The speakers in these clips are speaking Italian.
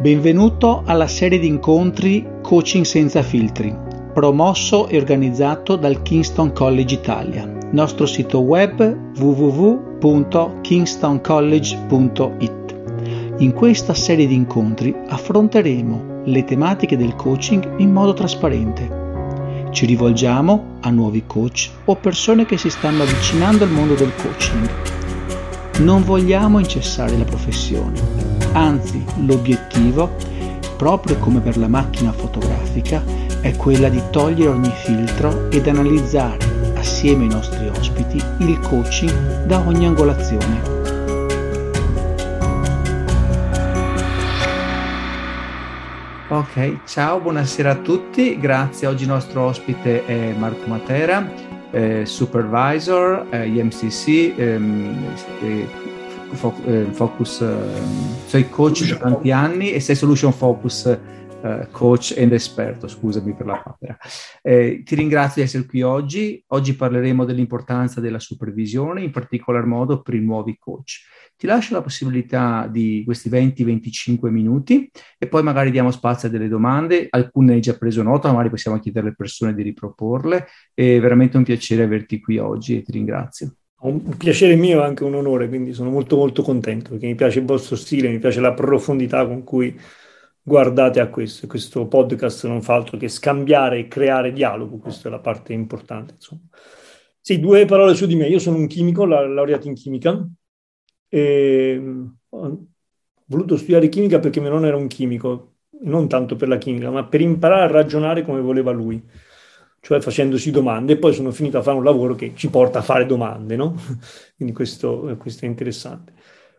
Benvenuto alla serie di incontri Coaching senza filtri, promosso e organizzato dal Kingston College Italia. Nostro sito web www.kingstoncollege.it. In questa serie di incontri affronteremo le tematiche del coaching in modo trasparente. Ci rivolgiamo a nuovi coach o persone che si stanno avvicinando al mondo del coaching. Non vogliamo incessare la professione Anzi, l'obiettivo, proprio come per la macchina fotografica, è quella di togliere ogni filtro ed analizzare assieme ai nostri ospiti il coaching da ogni angolazione. Ok, ciao, buonasera a tutti, grazie. Oggi il nostro ospite è Marco Matera, eh, supervisor eh, IMCC, ehm, eh, eh, focus, eh, sei coach da tanti anni e sei solution focus Uh, coach ed esperto, scusami per la papera. Eh, ti ringrazio di essere qui oggi. Oggi parleremo dell'importanza della supervisione, in particolar modo per i nuovi coach. Ti lascio la possibilità di questi 20-25 minuti e poi magari diamo spazio a delle domande. Alcune hai già preso nota, magari possiamo chiedere alle persone di riproporle. È veramente un piacere averti qui oggi e ti ringrazio un piacere mio e anche un onore, quindi sono molto molto contento perché mi piace il vostro stile, mi piace la profondità con cui guardate a questo. Questo podcast non fa altro che scambiare e creare dialogo, questa è la parte importante. Insomma. Sì, due parole su di me. Io sono un chimico, laureato in chimica e ho voluto studiare chimica perché mio nonno era un chimico, non tanto per la chimica, ma per imparare a ragionare come voleva lui cioè facendosi domande, e poi sono finito a fare un lavoro che ci porta a fare domande, no? Quindi questo, questo è interessante.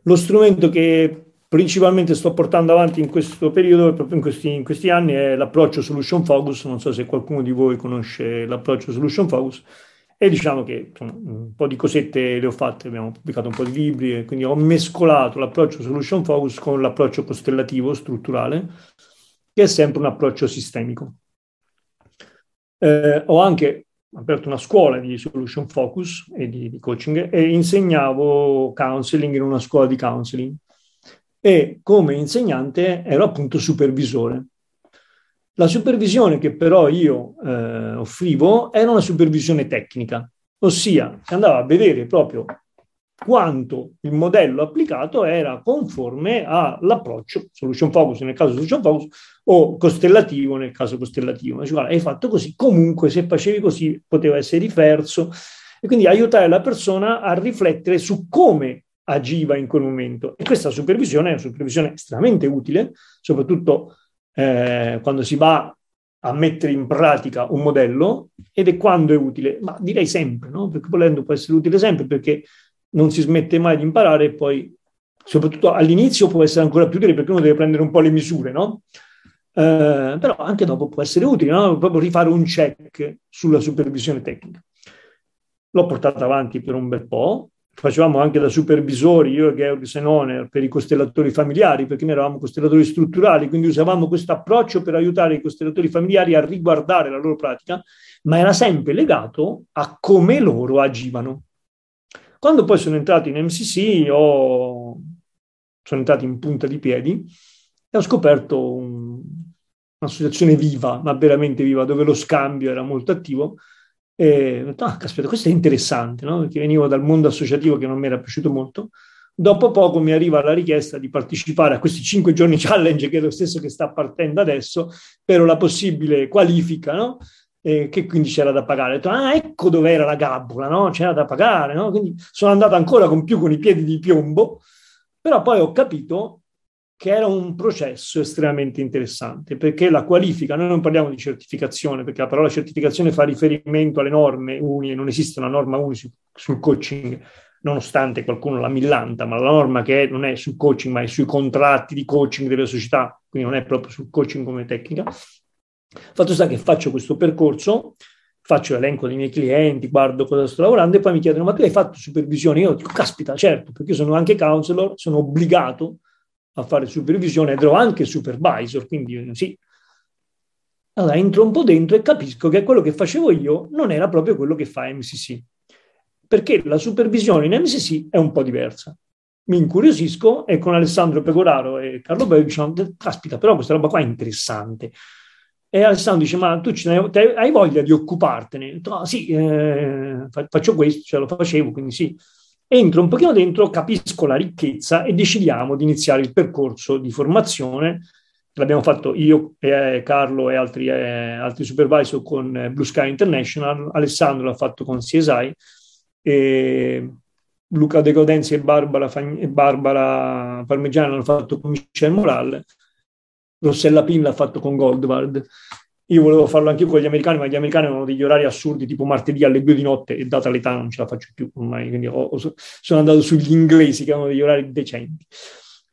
Lo strumento che principalmente sto portando avanti in questo periodo, proprio in questi, in questi, anni, è l'approccio Solution Focus. Non so se qualcuno di voi conosce l'approccio Solution Focus. E diciamo che insomma, un po' di cosette le ho fatte, abbiamo pubblicato un po' di libri, quindi ho mescolato l'approccio Solution Focus con l'approccio costellativo strutturale, che è sempre un approccio sistemico. Eh, ho anche aperto una scuola di solution focus e di, di, coaching e insegnavo counseling in una scuola di counseling e come insegnante ero appunto supervisore. La supervisione che però io eh, offrivo era una supervisione tecnica, ossia si andava a vedere proprio quanto il modello applicato era conforme all'approccio solution focus nel caso solution focus o costellativo nel caso costellativo. Cioè, guarda, hai fatto così, comunque se facevi così poteva essere diverso e quindi aiutare la persona a riflettere su come agiva in quel momento. E questa supervisione è una supervisione estremamente utile, soprattutto eh, quando si va a mettere in pratica un modello ed è quando è utile, ma direi sempre, no? perché volendo può essere utile sempre perché non si smette mai di imparare e poi, soprattutto all'inizio, può essere ancora più utile perché uno deve prendere un po' le misure, no? Eh, però anche dopo può essere utile, no? proprio rifare un check sulla supervisione tecnica. L'ho portata avanti per un bel po', facevamo anche da supervisori, io e Georg Senoner, per i costellatori familiari, perché noi eravamo costellatori strutturali, quindi usavamo questo approccio per aiutare i costellatori familiari a riguardare la loro pratica, ma era sempre legato a come loro agivano. Quando poi sono entrato in MCC, ho, sono entrato in punta di piedi e ho scoperto un, un'associazione viva, ma veramente viva, dove lo scambio era molto attivo. E ho detto, ah, caspita, questo è interessante, no? perché venivo dal mondo associativo che non mi era piaciuto molto. Dopo poco mi arriva la richiesta di partecipare a questi cinque giorni challenge, che è lo stesso che sta partendo adesso, per la possibile qualifica, no? eh, che quindi c'era da pagare. Ho detto, ah, ecco dov'era la gabbola, no? C'era da pagare, no? Quindi sono andato ancora con più con i piedi di piombo, però poi ho capito che era un processo estremamente interessante, perché la qualifica, noi non parliamo di certificazione, perché la parola certificazione fa riferimento alle norme uni, non esiste una norma uni sul coaching, nonostante qualcuno la millanta, ma la norma che è, non è sul coaching, ma è sui contratti di coaching delle società, quindi non è proprio sul coaching come tecnica, Fatto sta che faccio questo percorso, faccio l'elenco dei miei clienti, guardo cosa sto lavorando e poi mi chiedono ma tu hai fatto supervisione? Io dico caspita certo, perché sono anche counselor, sono obbligato a fare supervisione ed ero anche supervisor, quindi sì. Allora entro un po' dentro e capisco che quello che facevo io non era proprio quello che fa MCC, perché la supervisione in MCC è un po' diversa. mi incuriosisco e con Alessandro Pecoraro e Carlo Bello diciamo, caspita, però questa roba qua è interessante. E Alessandro dice, ma tu hai, hai voglia di occupartene? Detto, ah, sì, eh, faccio questo, ce lo facevo, quindi sì. Entro un pochino dentro, capisco la ricchezza e decidiamo di iniziare il percorso di formazione. L'abbiamo fatto io, eh, Carlo e altri, eh, altri supervisor con eh, Blue Sky International, Alessandro l'ha fatto con CSI, e Luca De Godenzi e Barbara, e Barbara Parmigiano l'hanno fatto con Michel Moral Rossella Pin l'ha fatto con Goldward. Io volevo farlo anche io con gli americani, ma gli americani avevano degli orari assurdi, tipo martedì alle due di notte, e data l'età non ce la faccio più ormai, quindi ho, sono andato sugli inglesi che avevano degli orari decenti.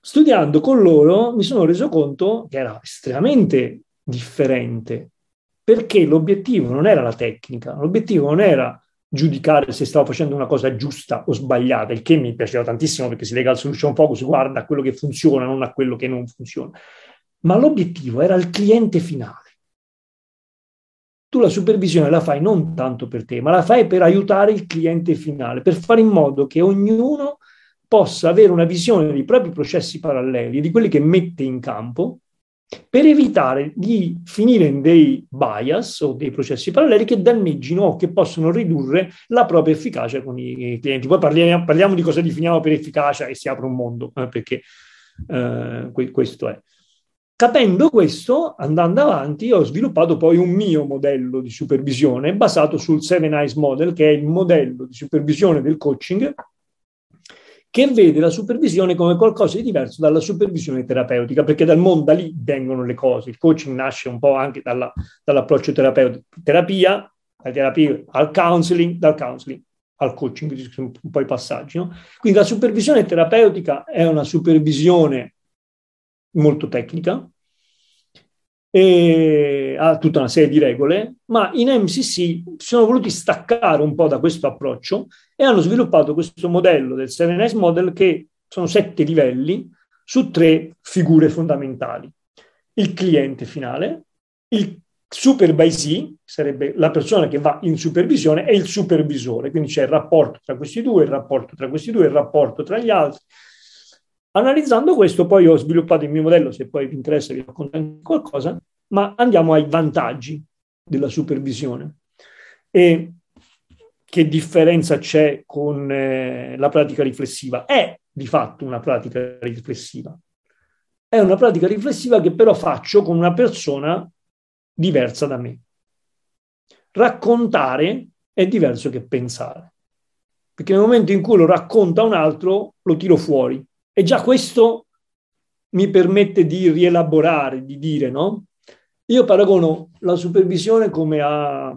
Studiando con loro mi sono reso conto che era estremamente differente, perché l'obiettivo non era la tecnica, l'obiettivo non era giudicare se stavo facendo una cosa giusta o sbagliata, il che mi piaceva tantissimo perché si lega al solution focus, guarda a quello che funziona, non a quello che non funziona ma l'obiettivo era il cliente finale. Tu la supervisione la fai non tanto per te, ma la fai per aiutare il cliente finale, per fare in modo che ognuno possa avere una visione dei propri processi paralleli, di quelli che mette in campo, per evitare di finire in dei bias o dei processi paralleli che danneggino o che possono ridurre la propria efficacia con i clienti. Poi parliamo, parliamo di cosa definiamo per efficacia e si apre un mondo, eh, perché eh, questo è. Capendo questo, andando avanti, ho sviluppato poi un mio modello di supervisione basato sul Seven Eyes Model, che è il modello di supervisione del coaching, che vede la supervisione come qualcosa di diverso dalla supervisione terapeutica, perché dal mondo da lì vengono le cose. Il coaching nasce un po' anche dalla, dall'approccio terapeutico, terapia, la terapia al counseling, dal counseling al coaching, un po' i passaggi. No? Quindi la supervisione terapeutica è una supervisione molto tecnica e ha tutta una serie di regole, ma in MCC si sono voluti staccare un po' da questo approccio e hanno sviluppato questo modello del 7S Model che sono sette livelli su tre figure fondamentali. Il cliente finale, il supervisee, sarebbe la persona che va in supervisione, e il supervisore. Quindi c'è il rapporto tra questi due, il rapporto tra questi due, il rapporto tra gli altri, Analizzando questo, poi ho sviluppato il mio modello, se poi vi interessa vi racconto anche qualcosa, ma andiamo ai vantaggi della supervisione. E che differenza c'è con eh, la pratica riflessiva? È di fatto una pratica riflessiva. È una pratica riflessiva che però faccio con una persona diversa da me. Raccontare è diverso che pensare, perché nel momento in cui lo racconta un altro, lo tiro fuori e già questo mi permette di rielaborare, di dire, no? Io paragono la supervisione come a,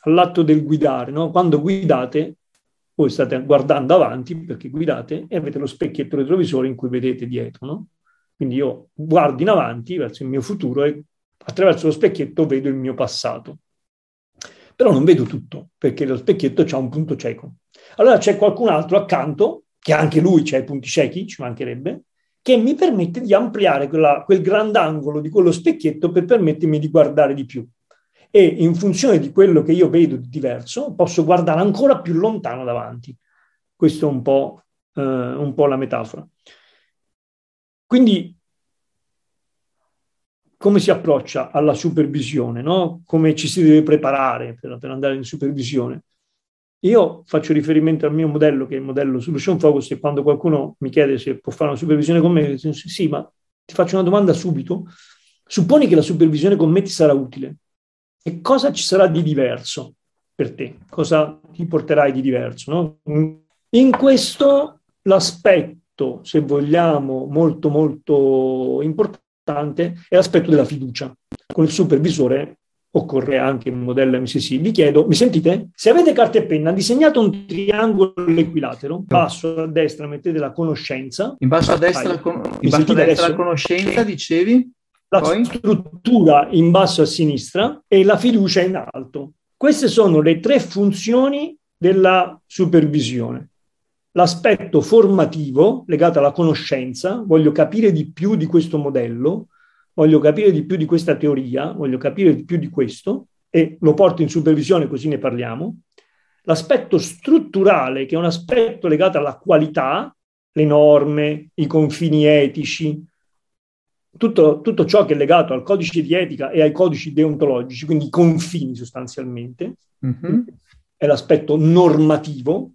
all'atto del guidare, no? Quando guidate, voi state guardando avanti perché guidate e avete lo specchietto retrovisore in cui vedete dietro, no? Quindi io guardo in avanti verso il mio futuro e attraverso lo specchietto vedo il mio passato. Però non vedo tutto, perché lo specchietto ha un punto cieco. Allora c'è qualcun altro accanto che anche lui c'ha i punti ciechi, ci mancherebbe, che mi permette di ampliare quella, quel grandangolo di quello specchietto per permettermi di guardare di più. E in funzione di quello che io vedo di diverso, posso guardare ancora più lontano davanti. Questo è un po', eh, un po la metafora. Quindi, come si approccia alla supervisione? No? Come ci si deve preparare per, per andare in supervisione? Io faccio riferimento al mio modello, che è il modello Solution Focus, e quando qualcuno mi chiede se può fare una supervisione con me, dico, sì, ma ti faccio una domanda subito. Supponi che la supervisione con me ti sarà utile. E cosa ci sarà di diverso per te? Cosa ti porterai di diverso? No? In questo l'aspetto, se vogliamo, molto molto importante è l'aspetto della fiducia. Con il supervisore occorre anche un modello MCC. Vi chiedo, mi sentite? Se avete carta e penna, disegnate un triangolo equilatero, in basso a destra mettete la conoscenza. In basso a destra, con... in basso a destra la conoscenza, dicevi? La Poi? struttura in basso a sinistra e la fiducia in alto. Queste sono le tre funzioni della supervisione. L'aspetto formativo legato alla conoscenza, voglio capire di più di questo modello, voglio capire di più di questa teoria, voglio capire di più di questo e lo porto in supervisione così ne parliamo. L'aspetto strutturale, che è un aspetto legato alla qualità, le norme, i confini etici, tutto, tutto, ciò che è legato al codice di etica e ai codici deontologici, quindi i confini sostanzialmente, mm-hmm. è l'aspetto normativo,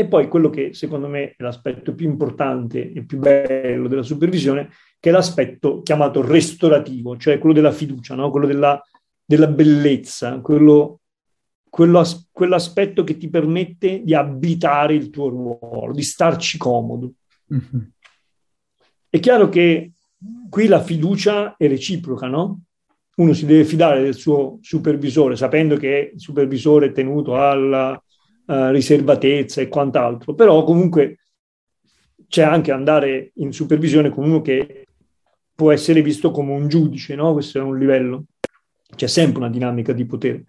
e poi quello che secondo me è l'aspetto più importante e più bello della supervisione, che è l'aspetto chiamato restaurativo, cioè quello della fiducia, no? quello della, della bellezza, quello, quello, quell'aspetto che ti permette di abitare il tuo ruolo, di starci comodo. Mm-hmm. È chiaro che qui la fiducia è reciproca, no? Uno si deve fidare del suo supervisore, sapendo che il supervisore è tenuto alla uh, riservatezza e quant'altro, però comunque c'è anche andare in supervisione con uno che può essere visto come un giudice, no? Questo è un livello, c'è sempre una dinamica di potere.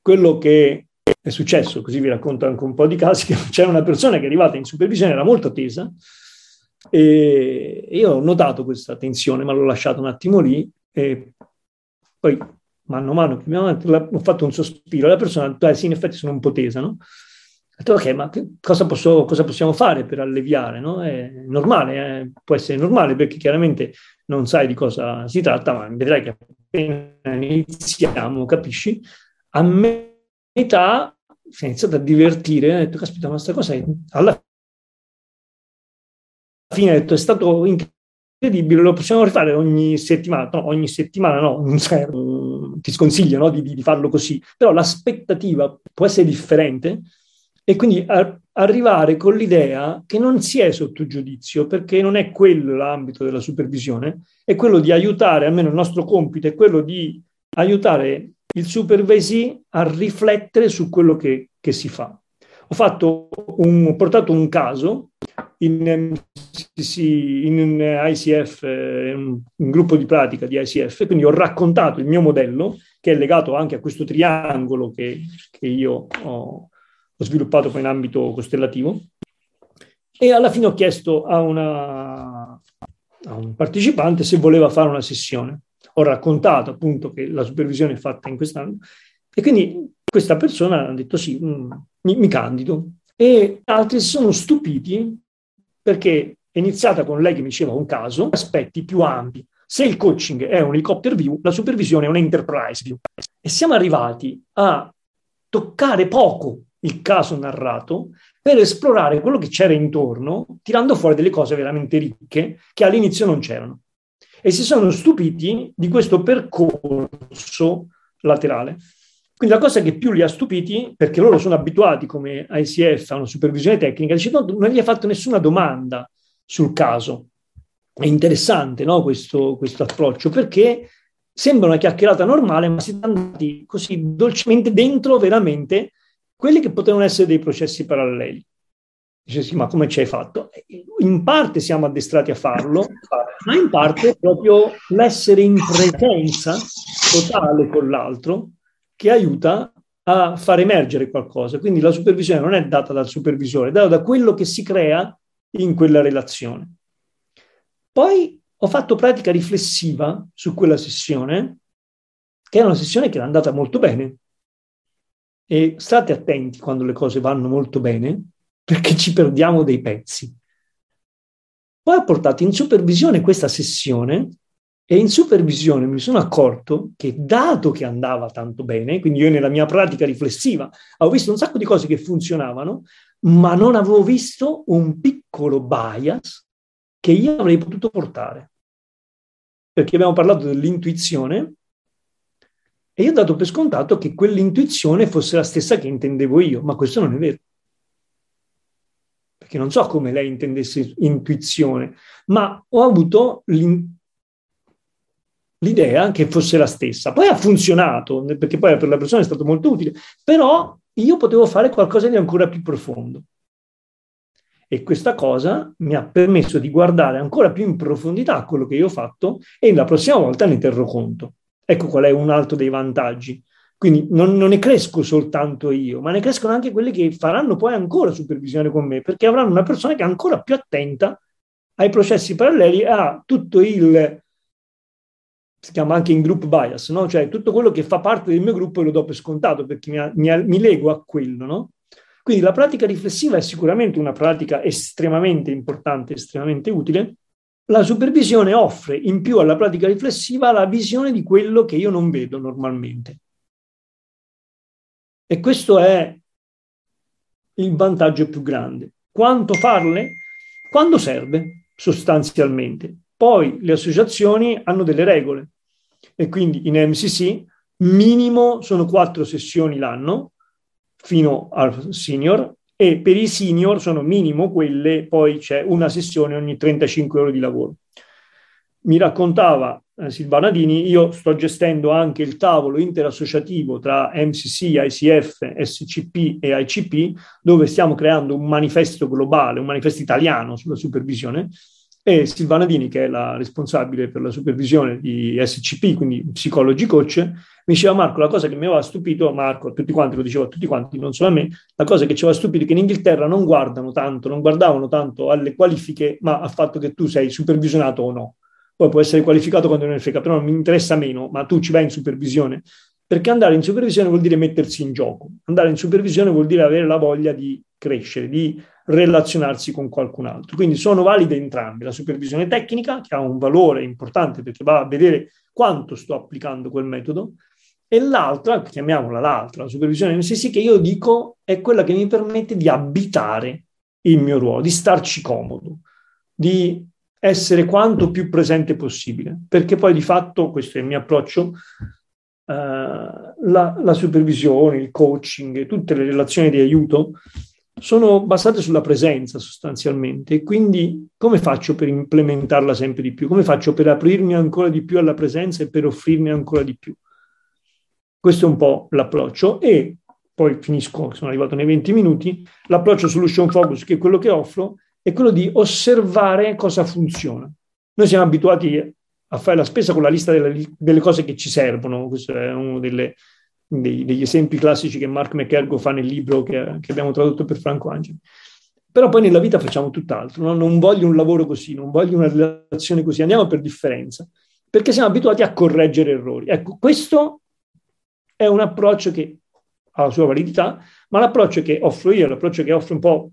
Quello che è successo, così vi racconto anche un po' di casi, che c'era una persona che è arrivata in supervisione, era molto tesa, e io ho notato questa tensione, ma l'ho lasciato un attimo lì, e poi mano a mano ho fatto un sospiro, la persona ha detto, eh sì, in effetti sono un po' tesa, no? Detto, ok, ma cosa, posso, cosa possiamo fare per alleviare? No? È normale, eh? può essere normale perché chiaramente non sai di cosa si tratta, ma vedrai che appena iniziamo, capisci, a metà si è iniziato a divertire, ho detto, caspita, ma questa cosa è... alla fine ho detto, è stato incredibile lo possiamo rifare ogni settimana, no, ogni settimana no, cioè, ti sconsiglio no, di, di, farlo così, però l'aspettativa può essere differente e quindi a, arrivare con l'idea che non si è sotto giudizio, perché non è quello l'ambito della supervisione, è quello di aiutare, almeno il nostro compito è quello di aiutare il supervisee a riflettere su quello che, che si fa. Ho, un, ho portato un caso in, in ICF, eh, un, un, gruppo di pratica di ICF, quindi ho raccontato il mio modello che è legato anche a questo triangolo che, che io ho, ho, sviluppato poi in ambito costellativo e alla fine ho chiesto a, una, a un partecipante se voleva fare una sessione. Ho raccontato appunto che la supervisione è fatta in quest'anno e quindi questa persona ha detto sì, mm, mi, mi candido. E altri si sono stupiti perché è iniziata con lei che mi diceva un caso, aspetti più ampi. Se il coaching è un helicopter view, la supervisione è un enterprise view. E siamo arrivati a toccare poco il caso narrato per esplorare quello che c'era intorno, tirando fuori delle cose veramente ricche che all'inizio non c'erano. E si sono stupiti di questo percorso laterale. Quindi la cosa che più li ha stupiti, perché loro sono abituati come ICF a una supervisione tecnica, dice no, non gli ha fatto nessuna domanda sul caso. È interessante no, questo, questo approccio, perché sembra una chiacchierata normale, ma si sono andati così dolcemente dentro veramente quelli che potevano essere dei processi paralleli. Dice sì, ma come ci hai fatto? In parte siamo addestrati a farlo, ma in parte proprio l'essere in presenza totale con l'altro che aiuta a far emergere qualcosa. Quindi la supervisione non è data dal supervisore, è data da quello che si crea in quella relazione. Poi ho fatto pratica riflessiva su quella sessione, che è una sessione che è andata molto bene. E state attenti quando le cose vanno molto bene, perché ci perdiamo dei pezzi. Poi ho portato in supervisione questa sessione e in supervisione mi sono accorto che dato che andava tanto bene, quindi io nella mia pratica riflessiva avevo visto un sacco di cose che funzionavano, ma non avevo visto un piccolo bias che io avrei potuto portare. Perché abbiamo parlato dell'intuizione e io ho dato per scontato che quell'intuizione fosse la stessa che intendevo io, ma questo non è vero. Perché non so come lei intendesse intuizione, ma ho avuto l'idea che fosse la stessa. Poi ha funzionato, perché poi per la persona è stato molto utile, però io potevo fare qualcosa di ancora più profondo. E questa cosa mi ha permesso di guardare ancora più in profondità quello che io ho fatto e la prossima volta ne terrò conto. Ecco qual è un altro dei vantaggi. Quindi non, non, ne cresco soltanto io, ma ne crescono anche quelli che faranno poi ancora supervisione con me, perché avranno una persona che è ancora più attenta ai processi paralleli, a tutto il si chiama anche in group bias, no? cioè tutto quello che fa parte del mio gruppo lo do per scontato perché mi, mi, mi lego a quello. No? Quindi la pratica riflessiva è sicuramente una pratica estremamente importante, estremamente utile. La supervisione offre in più alla pratica riflessiva la visione di quello che io non vedo normalmente. E questo è il vantaggio più grande. Quanto farle? Quando serve, sostanzialmente. Poi le associazioni hanno delle regole e quindi in MCC minimo sono quattro sessioni l'anno fino al senior e per i senior sono minimo quelle, poi c'è una sessione ogni 35 ore di lavoro. Mi raccontava eh, Silvana Dini, io sto gestendo anche il tavolo interassociativo tra MCC, ICF, SCP e ICP, dove stiamo creando un manifesto globale, un manifesto italiano sulla supervisione, e Silvana Dini, che è la responsabile per la supervisione di SCP, quindi psicologi coach, mi diceva Marco, la cosa che mi aveva stupito, Marco, a tutti quanti, lo dicevo a tutti quanti, non solo a me, la cosa che ci aveva stupito è che in Inghilterra non guardano tanto, non guardavano tanto alle qualifiche, ma al fatto che tu sei supervisionato o no. Poi può essere qualificato quando non è frega, però mi interessa meno, ma tu ci vai in supervisione. Perché andare in supervisione vuol dire mettersi in gioco. Andare in supervisione vuol dire avere la voglia di crescere, di relazionarsi con qualcun altro. Quindi sono valide entrambe, la supervisione tecnica, che ha un valore importante perché va a vedere quanto sto applicando quel metodo, e l'altra, chiamiamola l'altra, la supervisione MSC, che io dico è quella che mi permette di abitare il mio ruolo, di starci comodo, di essere quanto più presente possibile, perché poi di fatto, questo è il mio approccio, Uh, la, la, supervisione, il coaching, tutte le relazioni di aiuto sono basate sulla presenza sostanzialmente e quindi come faccio per implementarla sempre di più? Come faccio per aprirmi ancora di più alla presenza e per offrirmi ancora di più? Questo è un po' l'approccio e poi finisco, sono arrivato nei 20 minuti, l'approccio solution focus che è quello che offro è quello di osservare cosa funziona. Noi siamo abituati a fare la spesa con la lista delle, delle cose che ci servono, questo è uno delle, dei, degli esempi classici che Mark McErgo fa nel libro che, che, abbiamo tradotto per Franco Angeli. Però poi nella vita facciamo tutt'altro, no? non voglio un lavoro così, non voglio una relazione così, andiamo per differenza, perché siamo abituati a correggere errori. Ecco, questo è un approccio che ha la sua validità, ma l'approccio che offro io, l'approccio che offro un po'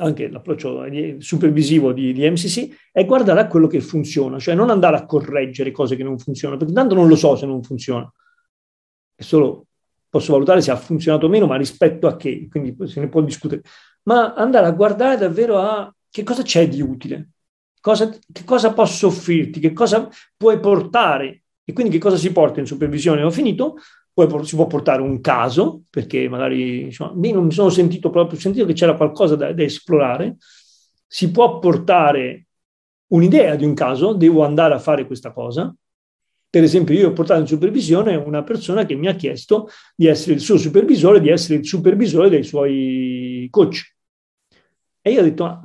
anche l'approccio supervisivo di, di, MCC, è guardare a quello che funziona, cioè non andare a correggere cose che non funzionano, perché tanto non lo so se non funziona è solo posso valutare se ha funzionato o meno, ma rispetto a che, quindi se ne può discutere, ma andare a guardare davvero a che cosa c'è di utile, cosa, che cosa posso offrirti, che cosa puoi portare e quindi che cosa si porta in supervisione. Ho finito, poi si può portare un caso, perché magari insomma, non mi sono sentito proprio, ho sentito che c'era qualcosa da, da esplorare, si può portare un'idea di un caso, devo andare a fare questa cosa, per esempio, io ho portato in supervisione una persona che mi ha chiesto di essere il suo supervisore, di essere il supervisore dei suoi coach. E io ho detto, ah,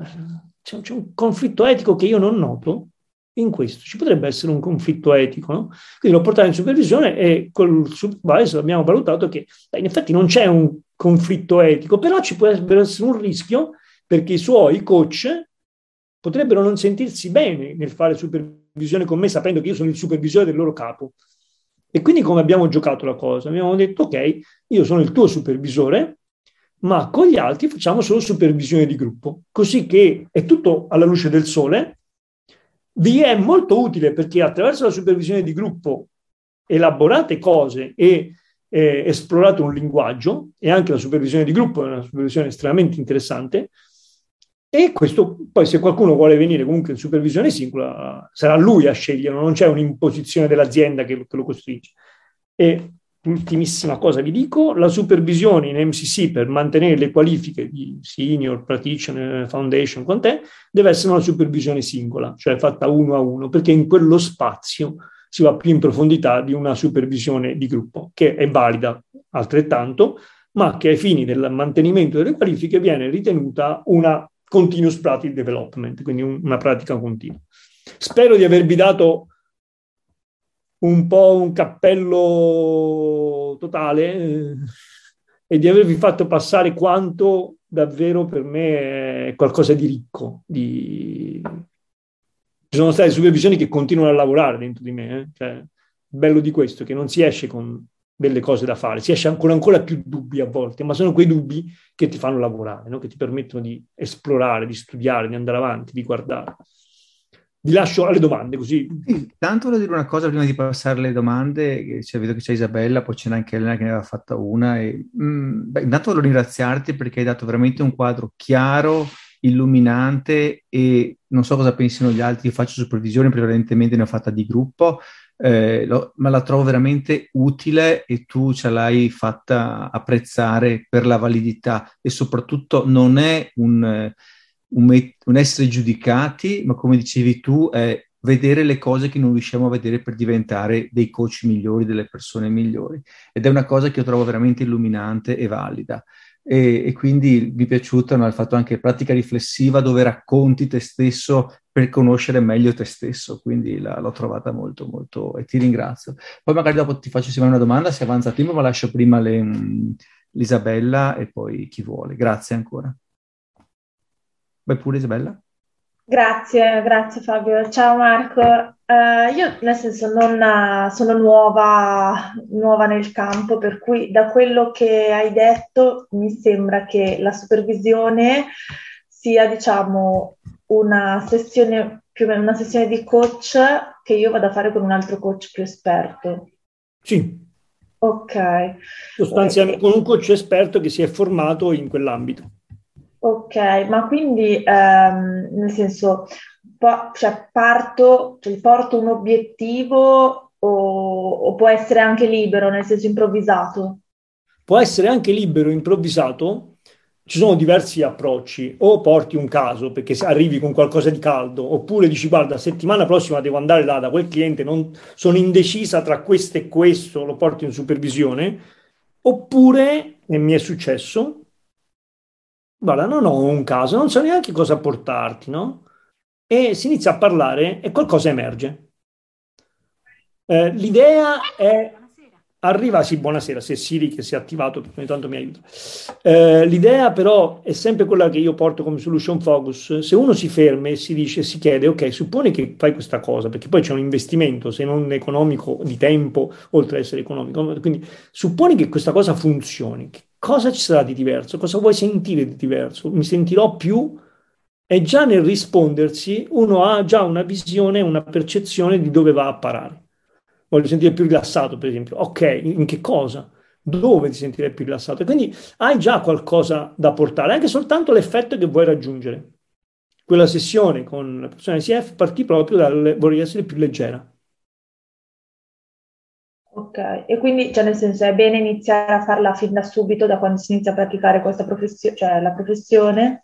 c'è, un conflitto etico che io non noto in questo. Ci potrebbe essere un conflitto etico, no? Quindi l'ho portato in supervisione e col supervisor abbiamo valutato che in effetti non c'è un conflitto etico, però ci può essere un rischio perché i suoi coach potrebbero non sentirsi bene nel fare supervisione visione con me sapendo che io sono il supervisore del loro capo. E quindi come abbiamo giocato la cosa? Abbiamo detto, ok, io sono il tuo supervisore, ma con gli altri facciamo solo supervisione di gruppo, così che è tutto alla luce del sole. Vi è molto utile perché attraverso la supervisione di gruppo elaborate cose e eh, esplorate un linguaggio e anche la supervisione di gruppo è una supervisione estremamente interessante e questo, poi se qualcuno vuole venire comunque in supervisione singola, sarà lui a scegliere, non c'è un'imposizione dell'azienda che, che lo costringe. E ultimissima cosa vi dico, la supervisione in MCC per mantenere le qualifiche di senior, practitioner, foundation, quant'è, deve essere una supervisione singola, cioè fatta uno a uno, perché in quello spazio si va più in profondità di una supervisione di gruppo, che è valida altrettanto, ma che ai fini del mantenimento delle qualifiche viene ritenuta una continuous practice development, quindi un, una pratica continua. Spero di avervi dato un po' un cappello totale eh, e di avervi fatto passare quanto davvero per me è qualcosa di ricco. Di... Ci sono state supervisioni che continuano a lavorare dentro di me. Eh? Cioè, bello di questo, che non si esce con delle cose da fare, si esce con ancora più dubbi a volte, ma sono quei dubbi che ti fanno lavorare, no? che ti permettono di esplorare, di studiare, di andare avanti, di guardare. Vi lascio alle domande così. Sì, volevo dire una cosa prima di passare alle domande, cioè, vedo che c'è Isabella, poi c'è anche Elena che ne aveva fatta una. E, mh, mm, beh, intanto volevo ringraziarti perché hai dato veramente un quadro chiaro, illuminante e non so cosa pensino gli altri, io faccio supervisione, prevalentemente ne ho fatta di gruppo, eh, lo, ma la trovo veramente utile e tu ce l'hai fatta apprezzare per la validità e soprattutto non è un un, un essere giudicati, ma come dicevi tu, è vedere le cose che non riusciamo a vedere per diventare dei coach migliori, delle persone migliori. Ed è una cosa che io trovo veramente illuminante e valida. E, e quindi mi è piaciuta no, il fatto anche pratica riflessiva dove racconti te stesso per conoscere meglio te stesso, quindi la, l'ho trovata molto molto e ti ringrazio. Poi magari dopo ti faccio una domanda, se avanza tempo, ma lascio prima le, mm, l'Isabella e poi chi vuole. Grazie ancora. Vai pure Isabella. Grazie, grazie Fabio. Ciao Marco. Uh, io nel senso non uh, sono nuova, nuova nel campo, per cui da quello che hai detto mi sembra che la supervisione sia diciamo una sessione più o meno una sessione di coach che io vado a fare con un altro coach più esperto. Sì. Ok. Sostanzialmente con un coach esperto che si è formato in quell'ambito. Ok, ma quindi ehm, nel senso, po- cioè parto, cioè porto un obiettivo o, o, può essere anche libero, nel senso improvvisato? Può essere anche libero, improvvisato. Ci sono diversi approcci, o porti un caso perché arrivi con qualcosa di caldo, oppure dici guarda, settimana prossima devo andare là da quel cliente, non, sono indecisa tra questo e questo, lo porti in supervisione, oppure, e mi è successo, guarda, non ho un caso, non so neanche cosa portarti, no? E si inizia a parlare e qualcosa emerge. Eh, l'idea è Arriva, sì, buonasera, se Siri che si è attivato, perché ogni tanto mi aiuta. Eh, l'idea però è sempre quella che io porto come solution focus. Se uno si ferma e si dice, si chiede, ok, supponi che fai questa cosa, perché poi c'è un investimento, se non economico, di tempo, oltre ad essere economico. Quindi supponi che questa cosa funzioni. Cosa ci sarà di diverso? Cosa vuoi sentire di diverso? Mi sentirò più... E già nel rispondersi uno ha già una visione, una percezione di dove va a parare voglio sentire più rilassato, per esempio. Ok, in che cosa? Dove ti sentirei più rilassato? Quindi hai già qualcosa da portare, anche soltanto l'effetto che vuoi raggiungere. Quella sessione con la persona ICF partì proprio dal vorrei essere più leggera. Ok, e quindi cioè nel senso è bene iniziare a farla fin da subito, da quando si inizia a praticare questa professione, cioè la professione,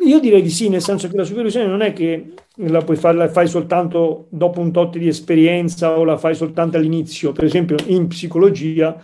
io direi di sì, nel senso che la supervisione non è che la puoi fare, la fai soltanto dopo un tot di esperienza o la fai soltanto all'inizio. Per esempio, in psicologia,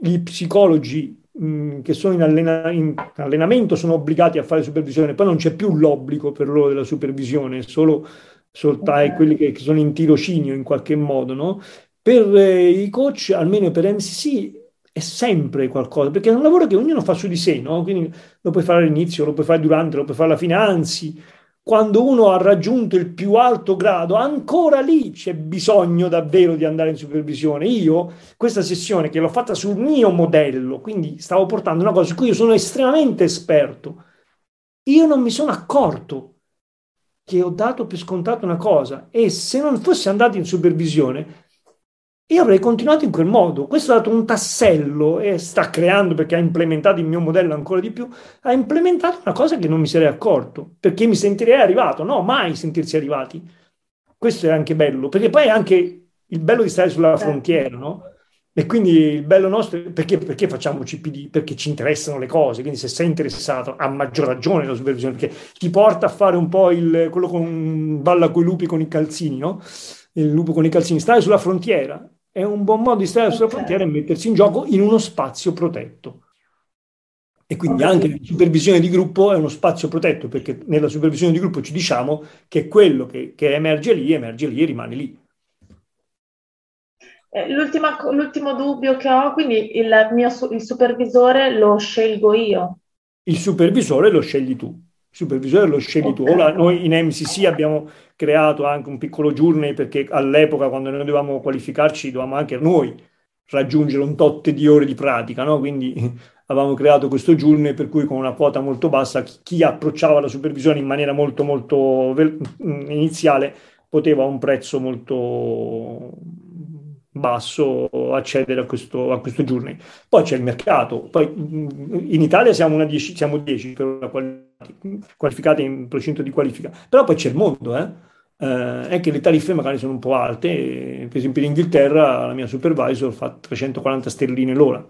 gli psicologi mh, che sono in, allena- in, allenamento sono obbligati a fare supervisione, poi non c'è più l'obbligo per loro della supervisione, solo soltanto quelli che, che, sono in tirocinio in qualche modo, no? Per eh, i coach, almeno per MCC, è sempre qualcosa, perché è un lavoro che ognuno fa su di sé, no? Quindi lo puoi fare all'inizio, lo puoi fare durante, lo puoi fare alla fine, anzi, quando uno ha raggiunto il più alto grado, ancora lì c'è bisogno davvero di andare in supervisione. Io, questa sessione che l'ho fatta sul mio modello, quindi stavo portando una cosa su cui io sono estremamente esperto, io non mi sono accorto che ho dato per scontato una cosa e se non fosse andato in supervisione io avrei continuato in quel modo. Questo ha dato un tassello e sta creando, perché ha implementato il mio modello ancora di più, ha implementato una cosa che non mi sarei accorto, perché mi sentirei arrivato. No, mai sentirsi arrivati. Questo è anche bello, perché poi è anche il bello di stare sulla certo. frontiera, no? E quindi il bello nostro, perché, perché facciamo CPD? Perché ci interessano le cose, quindi se sei interessato, a maggior ragione la supervisione, perché ti porta a fare un po' il, quello con balla coi lupi con i calzini, no? Il lupo con i calzini, stare sulla frontiera è un buon modo di stare sulla frontiera e mettersi in gioco in uno spazio protetto. E quindi anche la supervisione di gruppo è uno spazio protetto, perché nella supervisione di gruppo ci diciamo che quello che, che emerge lì, emerge lì e rimane lì. Eh, l'ultimo dubbio che ho, quindi il mio il supervisore lo scelgo io. Il supervisore lo scegli tu. Supervisore lo scegli tu. Ora noi in MCC abbiamo creato anche un piccolo journey perché all'epoca quando noi dovevamo qualificarci dovevamo anche noi raggiungere un tot di ore di pratica, no? quindi avevamo creato questo journey per cui con una quota molto bassa chi, chi approcciava la supervisione in maniera molto molto ve- iniziale poteva a un prezzo molto basso accedere a questo, a questo journey. Poi c'è il mercato, poi in Italia siamo, una 10, siamo 10 per qualificate in procinto di qualifica, però poi c'è il mondo, eh? eh, è che le tariffe magari sono un po' alte, per esempio in Inghilterra la mia supervisor fa 340 sterline l'ora.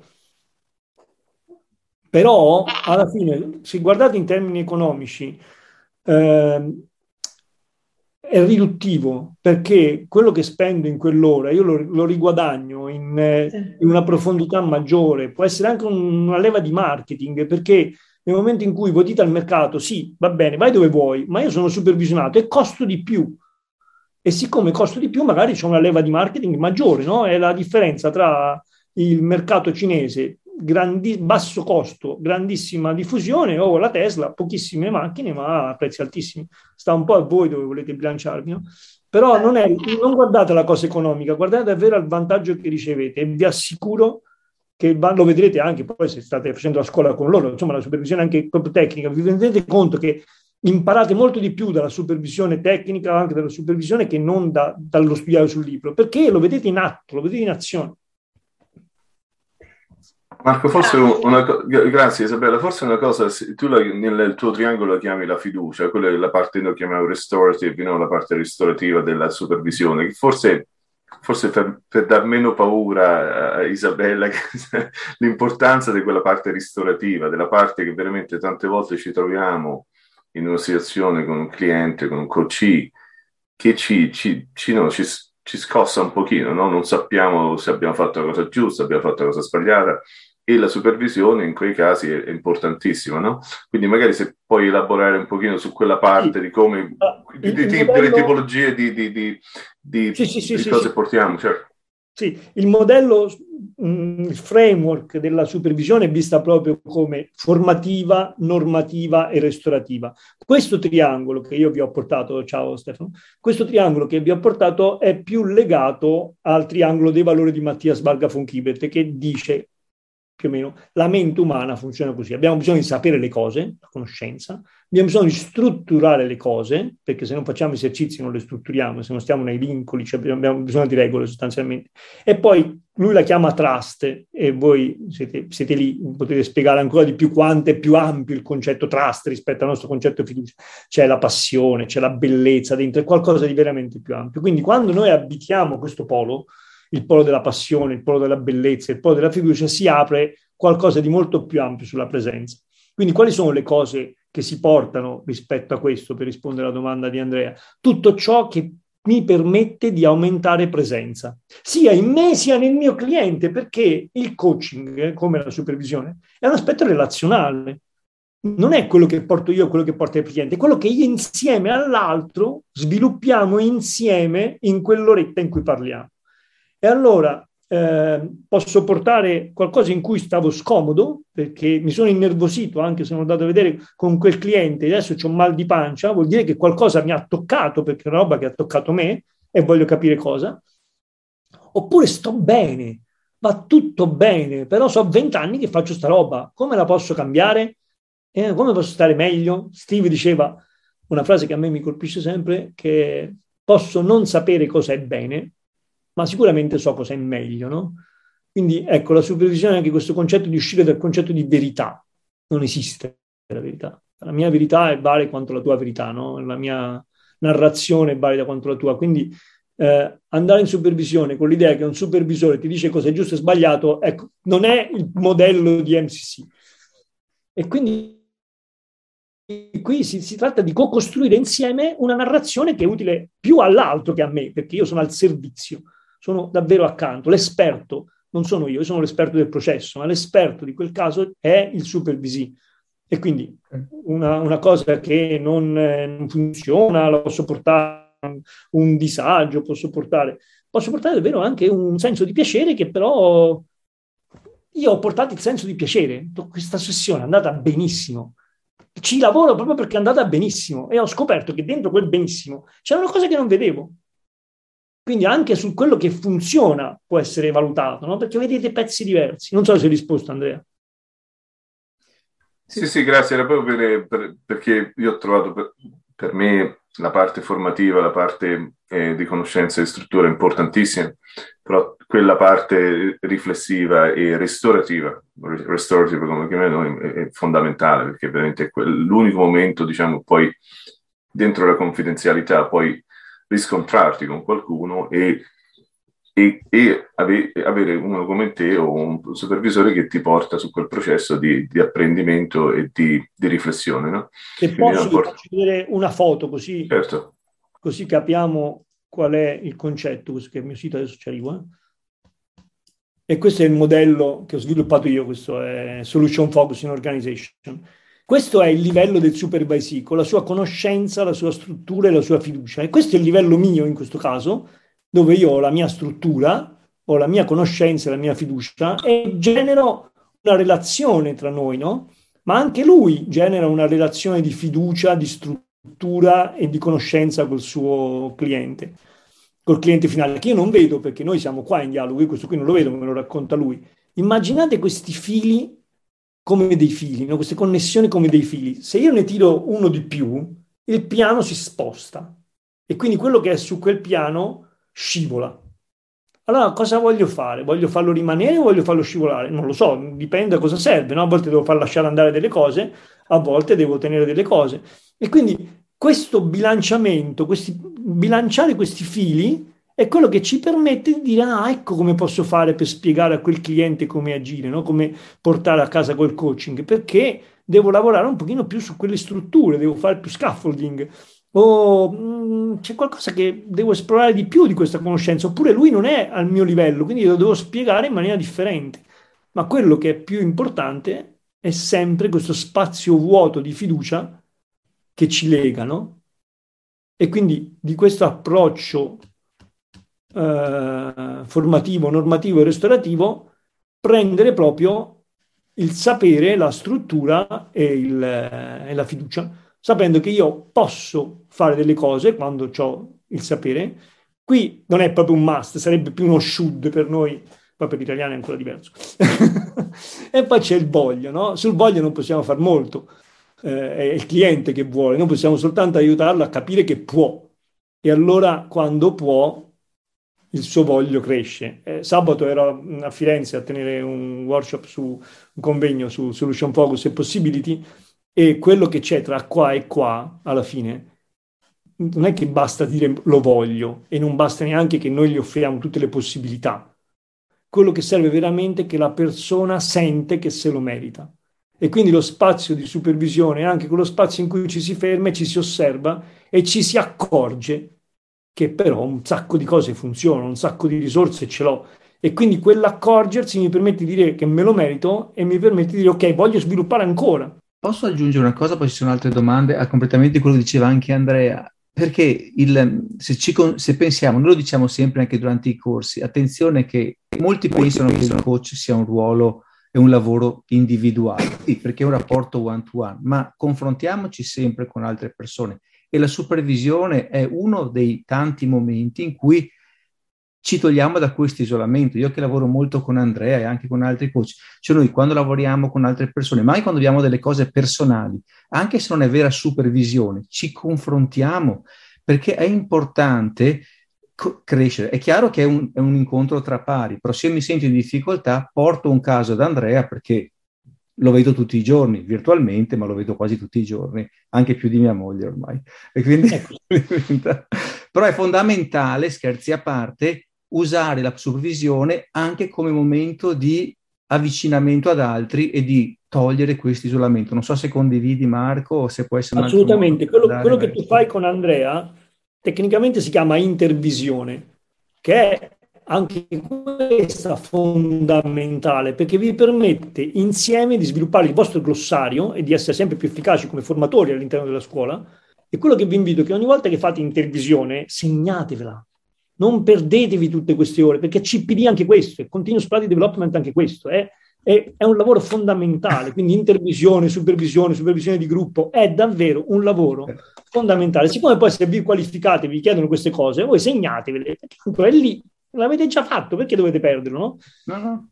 Però alla fine, se guardate in termini economici, eh, è riduttivo perché quello che spendo in quell'ora io lo, lo riguadagno in, eh, in, una profondità maggiore, può essere anche un, una leva di marketing perché nel momento in cui voi dite al mercato sì, va bene, vai dove vuoi, ma io sono supervisionato e costo di più. E siccome costo di più, magari c'è una leva di marketing maggiore, no? È la differenza tra il mercato cinese grandi, basso costo, grandissima diffusione, o la Tesla, pochissime macchine, ma a prezzi altissimi. Sta un po' a voi dove volete bilanciarvi, no? Però non, è, non guardate la cosa economica, guardate davvero il vantaggio che ricevete e vi assicuro lo vedrete anche poi se state facendo la scuola con loro, insomma la supervisione anche proprio tecnica, vi rendete conto che imparate molto di più dalla supervisione tecnica, anche dalla supervisione, che non da, dallo studiare sul libro, perché lo vedete in atto, lo vedete in azione. Marco, forse una cosa, grazie Isabella, forse una cosa, tu la, nel tuo triangolo la chiami la fiducia, quella è la parte che noi chiamiamo restorative, no? la parte ristorativa della supervisione, che forse, forse per, per, dar meno paura a Isabella l'importanza di quella parte ristorativa, della parte che veramente tante volte ci troviamo in una situazione con un cliente, con un coach, che ci, ci, ci, no, ci, scossa un pochino, no? non sappiamo se abbiamo fatto la cosa giusta, abbiamo fatto la cosa sbagliata e la supervisione in quei casi è, è importantissima, no? Quindi magari se puoi elaborare un pochino su quella parte sì. di come, ah, di, di, modello... delle tipologie di, di, di sì, cose portiamo, certo. Sì, il modello, mm, il framework della supervisione è vista proprio come formativa, normativa e restaurativa. Questo triangolo che io vi ho portato, ciao Stefano, questo triangolo che vi ho portato è più legato al triangolo dei valori di Mattias Varga von Kibert che dice più o meno, la mente umana funziona così. Abbiamo bisogno di sapere le cose, la conoscenza, abbiamo bisogno di strutturare le cose, perché se non facciamo esercizi non le strutturiamo, se non stiamo nei vincoli, cioè abbiamo bisogno di regole sostanzialmente. E poi lui la chiama trust e voi siete, siete lì, potete spiegare ancora di più quanto è più ampio il concetto trust rispetto al nostro concetto fiducia. C'è la passione, c'è la bellezza dentro, è qualcosa di veramente più ampio. Quindi quando noi abitiamo questo polo, il polo della passione, il polo della bellezza, il polo della fiducia, si apre qualcosa di molto più ampio sulla presenza. Quindi quali sono le cose che si portano rispetto a questo, per rispondere alla domanda di Andrea? Tutto ciò che mi permette di aumentare presenza, sia in me sia nel mio cliente, perché il coaching, come la supervisione, è un aspetto relazionale. Non è quello che porto io, quello che porta il cliente, è quello che io insieme all'altro sviluppiamo insieme in quell'oretta in cui parliamo. E allora eh, posso portare qualcosa in cui stavo scomodo perché mi sono innervosito anche se sono andato a vedere con quel cliente adesso ho un mal di pancia, vuol dire che qualcosa mi ha toccato perché è una roba che ha toccato me e voglio capire cosa. Oppure sto bene, va tutto bene, però so vent'anni che faccio sta roba, come la posso cambiare? Eh, come posso stare meglio? Steve diceva una frase che a me mi colpisce sempre, che posso non sapere cosa è bene, ma sicuramente so cosa è meglio, no? Quindi ecco, la supervisione è anche questo concetto di uscire dal concetto di verità. Non esiste la verità. La mia verità è vale quanto la tua verità, no? La mia narrazione è valida quanto la tua. Quindi eh, andare in supervisione con l'idea che un supervisore ti dice cosa è giusto e sbagliato, ecco, non è il modello di MCC. E quindi qui si, si, tratta di co-costruire insieme una narrazione che è utile più all'altro che a me, perché io sono al servizio sono davvero accanto. L'esperto non sono io, io sono l'esperto del processo, ma l'esperto di quel caso è il supervisì. E quindi una, una cosa che non, eh, non, funziona, la posso portare un disagio, posso portare, posso portare davvero anche un senso di piacere che però io ho portato il senso di piacere. Questa sessione è andata benissimo ci lavoro proprio perché è andata benissimo e ho scoperto che dentro quel benissimo c'è una cosa che non vedevo. Quindi anche su quello che funziona può essere valutato, no? perché vedete pezzi diversi. Non so se hai risposto, Andrea. Sì, sì, grazie. Era proprio per, per, perché io ho trovato per, per, me la parte formativa, la parte eh, di conoscenza e struttura importantissima, però quella parte riflessiva e restorativa, restorativa come chiamiamo noi, è, fondamentale perché veramente è l'unico momento, diciamo, poi dentro la confidenzialità, poi riscontrarti con qualcuno e, e, e ave, avere uno come te o un supervisore che ti porta su quel processo di, di apprendimento e di, di riflessione. No? Se posso, port- faccio vedere una foto così, certo. così capiamo qual è il concetto, questo che è il mio sito adesso ci arrivo. Eh? E questo è il modello che ho sviluppato io, questo è Solution Focus in Organization. Questo è il livello del supervisee, con la sua conoscenza, la sua struttura e la sua fiducia. E questo è il livello mio in questo caso, dove io ho la mia struttura, ho la mia conoscenza, la mia fiducia e genero una relazione tra noi, no? Ma anche lui genera una relazione di fiducia, di struttura e di conoscenza col suo cliente, col cliente finale, che io non vedo perché noi siamo qua in dialogo, io questo qui non lo vedo, me lo racconta lui. Immaginate questi fili come dei fili, no? queste connessioni come dei fili. Se io ne tiro uno di più, il piano si sposta e quindi quello che è su quel piano scivola. Allora, cosa voglio fare? Voglio farlo rimanere o voglio farlo scivolare? Non lo so, dipende da cosa serve. No? A volte devo far lasciare andare delle cose, a volte devo tenere delle cose. E quindi questo bilanciamento, questi, bilanciare questi fili è quello che ci permette di dire, ah, ecco come posso fare per spiegare a quel cliente come agire, no? come portare a casa quel coaching, perché devo lavorare un pochino più su quelle strutture, devo fare più scaffolding, o mh, mm, c'è qualcosa che devo esplorare di più di questa conoscenza, oppure lui non è al mio livello, quindi lo devo spiegare in maniera differente. Ma quello che è più importante è sempre questo spazio vuoto di fiducia che ci lega, no? E quindi di questo approccio eh, formativo, normativo e restaurativo, prendere proprio il sapere, la struttura e, il, eh, e la fiducia, sapendo che io posso fare delle cose quando ho il sapere. Qui non è proprio un must, sarebbe più uno should per noi, poi per gli italiani è ancora diverso. e poi c'è il voglio, no? Sul voglio non possiamo fare molto, eh, è il cliente che vuole, noi possiamo soltanto aiutarlo a capire che può. E allora quando può il suo voglio cresce. Eh, sabato ero a Firenze a tenere un workshop su un convegno su Solution Focus e Possibility e quello che c'è tra qua e qua alla fine non è che basta dire lo voglio e non basta neanche che noi gli offriamo tutte le possibilità. Quello che serve veramente è che la persona sente che se lo merita. E quindi lo spazio di supervisione è anche quello spazio in cui ci si ferma e ci si osserva e ci si accorge che però un sacco di cose funzionano, un sacco di risorse ce l'ho. E quindi quell'accorgersi mi permette di dire che me lo merito e mi permette di dire ok, voglio sviluppare ancora. Posso aggiungere una cosa, poi ci sono altre domande a completamente quello che diceva anche Andrea. Perché il, se, ci, se, pensiamo, noi lo diciamo sempre anche durante i corsi, attenzione che molti pensano che il coach sia un ruolo e un lavoro individuale, perché è un rapporto one-to-one, ma confrontiamoci sempre con altre persone e la supervisione è uno dei tanti momenti in cui ci togliamo da questo isolamento. Io che lavoro molto con Andrea e anche con altri coach, cioè noi quando lavoriamo con altre persone, ma anche quando abbiamo delle cose personali, anche se non è vera supervisione, ci confrontiamo perché è importante co- crescere. È chiaro che è un, è un incontro tra pari, però se io mi sento in difficoltà porto un caso ad Andrea perché lo vedo tutti i giorni, virtualmente, ma lo vedo quasi tutti i giorni, anche più di mia moglie ormai. E quindi, ecco. però è fondamentale, scherzi a parte, usare la supervisione anche come momento di avvicinamento ad altri e di togliere questo isolamento. Non so se condividi Marco o se può essere... Assolutamente, quello, quello che tu fai con Andrea tecnicamente si chiama intervisione, che è anche questa fondamentale perché vi permette insieme di sviluppare il vostro glossario e di essere sempre più efficaci come formatori all'interno della scuola. E quello che vi invito è che ogni volta che fate intervisione, segnatevela. Non perdetevi tutte queste ore, perché CPD anche questo, è Continuous Product Development anche questo, è è, è un lavoro fondamentale, quindi intervisione, supervisione, supervisione di gruppo è davvero un lavoro fondamentale. Siccome poi se vi qualificate, vi chiedono queste cose, voi segnatevele, tanto è lì, l'avete già fatto, perché dovete perderlo, no? No, no.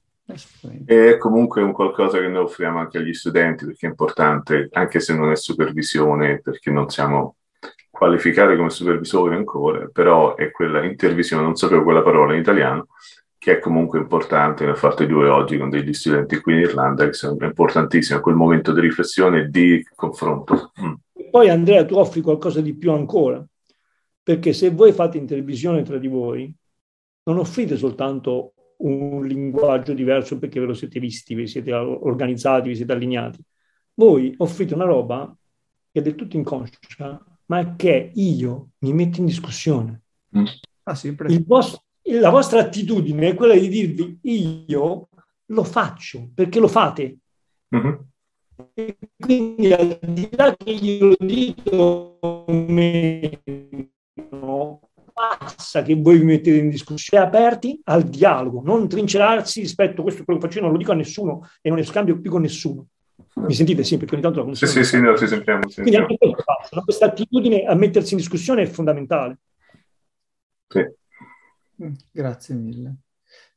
È comunque un qualcosa che noi offriamo anche agli studenti perché è importante, anche se non è supervisione, perché non siamo qualificati come supervisori ancora, però è quella intervisione, non sapevo quella parola in italiano, che è comunque importante, ne ho fatte due oggi con degli studenti qui in Irlanda, che sono importantissime, quel momento di riflessione e di confronto. Mm. Poi Andrea, tu offri qualcosa di più ancora, perché se voi fate intervisione tra di voi, non offrite soltanto un linguaggio diverso perché ve lo siete visti, vi siete organizzati, vi siete allineati. Voi offrite una roba che è del tutto inconscia, ma che io mi metto in discussione. Mm. Ah, sempre. Il vostro, la vostra attitudine è quella di dirvi io lo faccio perché lo fate. Mm-hmm. E quindi al di là che io lo dico meno, basta che voi vi mettete in discussione aperti al dialogo, non trincerarsi rispetto a questo quello che faccio, io non lo dico a nessuno e non ne scambio più con nessuno. Mi sentite? Sì, perché ogni tanto la Sì, sì, sì, no, ci sentiamo. Ci Quindi anche questo passa, no? questa attitudine a mettersi in discussione è fondamentale. Sì. Mm, grazie mille.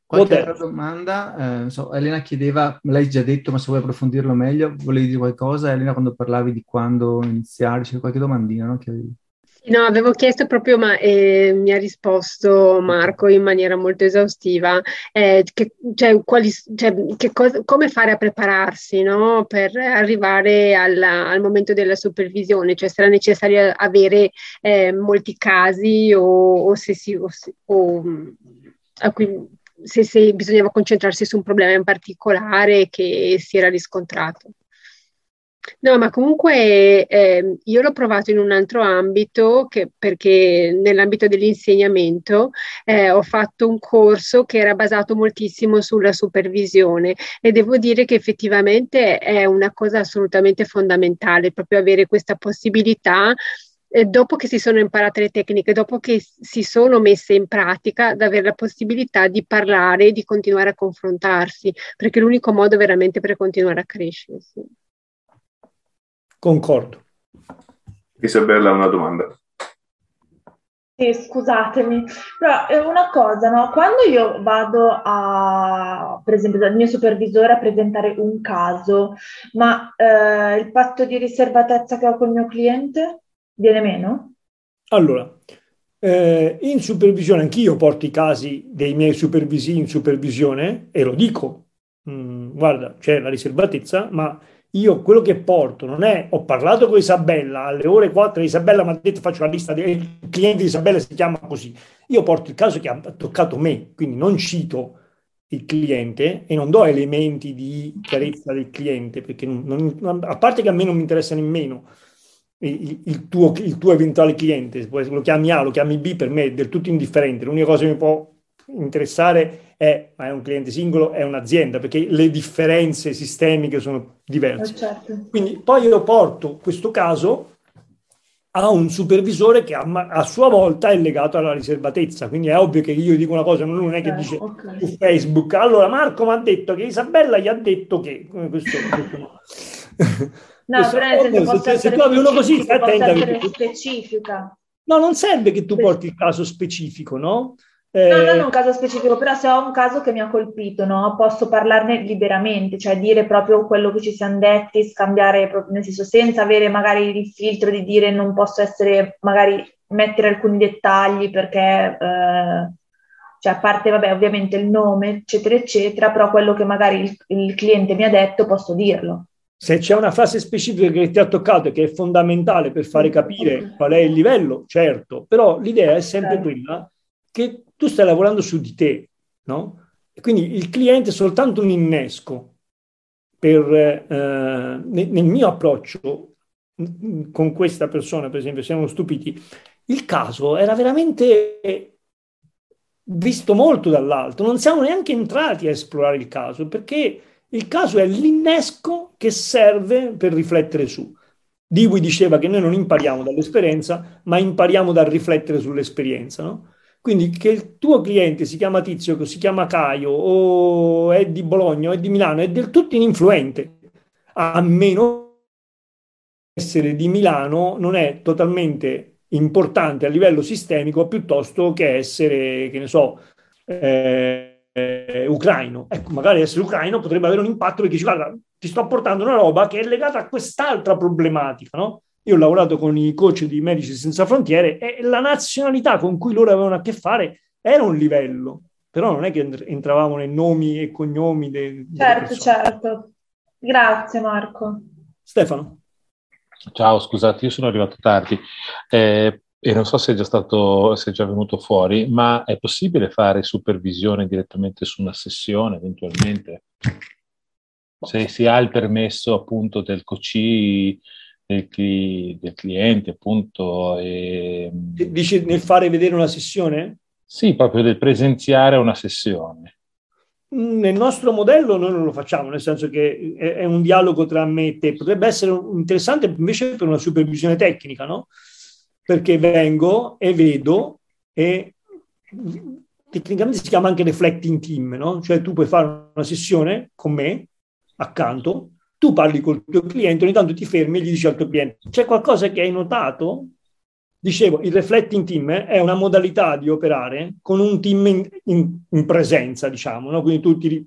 Qualche altra domanda? Eh, so, Elena chiedeva, l'hai già detto, ma se vuoi approfondirlo meglio, volevi dire qualcosa? Elena, quando parlavi di quando iniziare, c'è qualche domandina no? che avevi? No, avevo chiesto proprio, ma eh, mi ha risposto Marco in maniera molto esaustiva, eh, che, cioè, quali, cioè, che cosa, come fare a prepararsi no? per arrivare alla, al momento della supervisione, cioè sarà necessario avere eh, molti casi o, o se si... O, o, cui, se, se bisognava concentrarsi su un problema in particolare che si era riscontrato. No, ma comunque eh, io l'ho provato in un altro ambito, che, perché nell'ambito dell'insegnamento eh, ho fatto un corso che era basato moltissimo sulla supervisione e devo dire che effettivamente è una cosa assolutamente fondamentale proprio avere questa possibilità eh, dopo che si sono imparate le tecniche, dopo che si sono messe in pratica, ad avere la possibilità di parlare e di continuare a confrontarsi, perché è l'unico modo veramente per continuare a crescere. Sì. Concordo. Isabella ha una domanda. Sì, scusatemi, però è una cosa, no? Quando io vado a, per esempio, dal mio supervisore a presentare un caso, ma eh, il patto di riservatezza che ho col mio cliente viene meno? Allora, eh, in supervisione, anch'io porto i casi dei miei supervisi in supervisione e lo dico, mm, guarda, c'è la riservatezza, ma io quello che porto non è, ho parlato con Isabella alle ore 4, Isabella mi ha detto faccio la lista dei clienti di Isabella, si chiama così. Io porto il caso che ha toccato me, quindi non cito il cliente e non do elementi di chiarezza del cliente, perché non, non, a parte che a me non mi interessa nemmeno il, il, tuo, il tuo eventuale cliente, lo chiami A, lo chiami B, per me è del tutto indifferente. L'unica cosa che mi può interessare è, ma è un cliente singolo, è un'azienda, perché le differenze sistemiche sono diverse. Eh, certo. Quindi poi io porto questo caso a un supervisore che a, a, sua volta è legato alla riservatezza. Quindi è ovvio che io dico una cosa, non è che eh, dice okay. su Facebook. Allora Marco mi ha detto che Isabella gli ha detto che questo, questo no. Questo, però nel senso, se, se tu avevi uno così, stai attenta. specifica. No, non serve che tu porti il caso specifico, no? Eh... No, non un caso specifico, però se ho un caso che mi ha colpito, no? posso parlarne liberamente, cioè dire proprio quello che ci siamo detti, scambiare, nel senso senza avere magari il filtro di dire non posso essere, magari mettere alcuni dettagli perché, eh, cioè a parte, vabbè, ovviamente il nome, eccetera, eccetera, però quello che magari il, il cliente mi ha detto posso dirlo. Se c'è una frase specifica che ti ha toccato e che è fondamentale per fare capire qual è il livello, certo, però l'idea è sempre quella che tu stai lavorando su di te, no? E quindi il cliente è soltanto un innesco per, eh, nel, nel mio approccio con questa persona, per esempio, siamo stupiti. Il caso era veramente visto molto dall'alto, non siamo neanche entrati a esplorare il caso perché il caso è l'innesco che serve per riflettere su. Dewey diceva che noi non impariamo dall'esperienza, ma impariamo dal riflettere sull'esperienza, no? Quindi che il tuo cliente si chiama Tizio, si chiama Caio, o è di Bologna, o è di Milano, è del tutto ininfluente, a meno che essere di Milano non è totalmente importante a livello sistemico piuttosto che essere, che ne so, eh, eh, ucraino. Ecco, magari essere ucraino potrebbe avere un impatto perché dici, guarda, ti sto portando una roba che è legata a quest'altra problematica, no? Io ho lavorato con i coach di Medici Senza Frontiere e la nazionalità con cui loro avevano a che fare era un livello, però non è che entravamo nei nomi e cognomi. De, certo, certo. Grazie Marco. Stefano. Ciao, scusate, io sono arrivato tardi eh, e non so se è già stato, se è già venuto fuori, ma è possibile fare supervisione direttamente su una sessione eventualmente? Se si ha il permesso appunto del COCI del, del cliente, appunto. E... Dici nel fare vedere una sessione? Sì, proprio del presenziare una sessione. Mm, nel nostro modello noi non lo facciamo, nel senso che è, un dialogo tra me e te. Potrebbe essere interessante invece per una supervisione tecnica, no? Perché vengo e vedo e tecnicamente si chiama anche reflecting team, no? Cioè tu puoi fare una sessione con me accanto tu parli col tuo cliente, ogni tanto ti fermi e gli dici al tuo cliente, c'è qualcosa che hai notato? Dicevo, il reflecting team è una modalità di operare con un team in, in, in presenza, diciamo, no? quindi tu ti,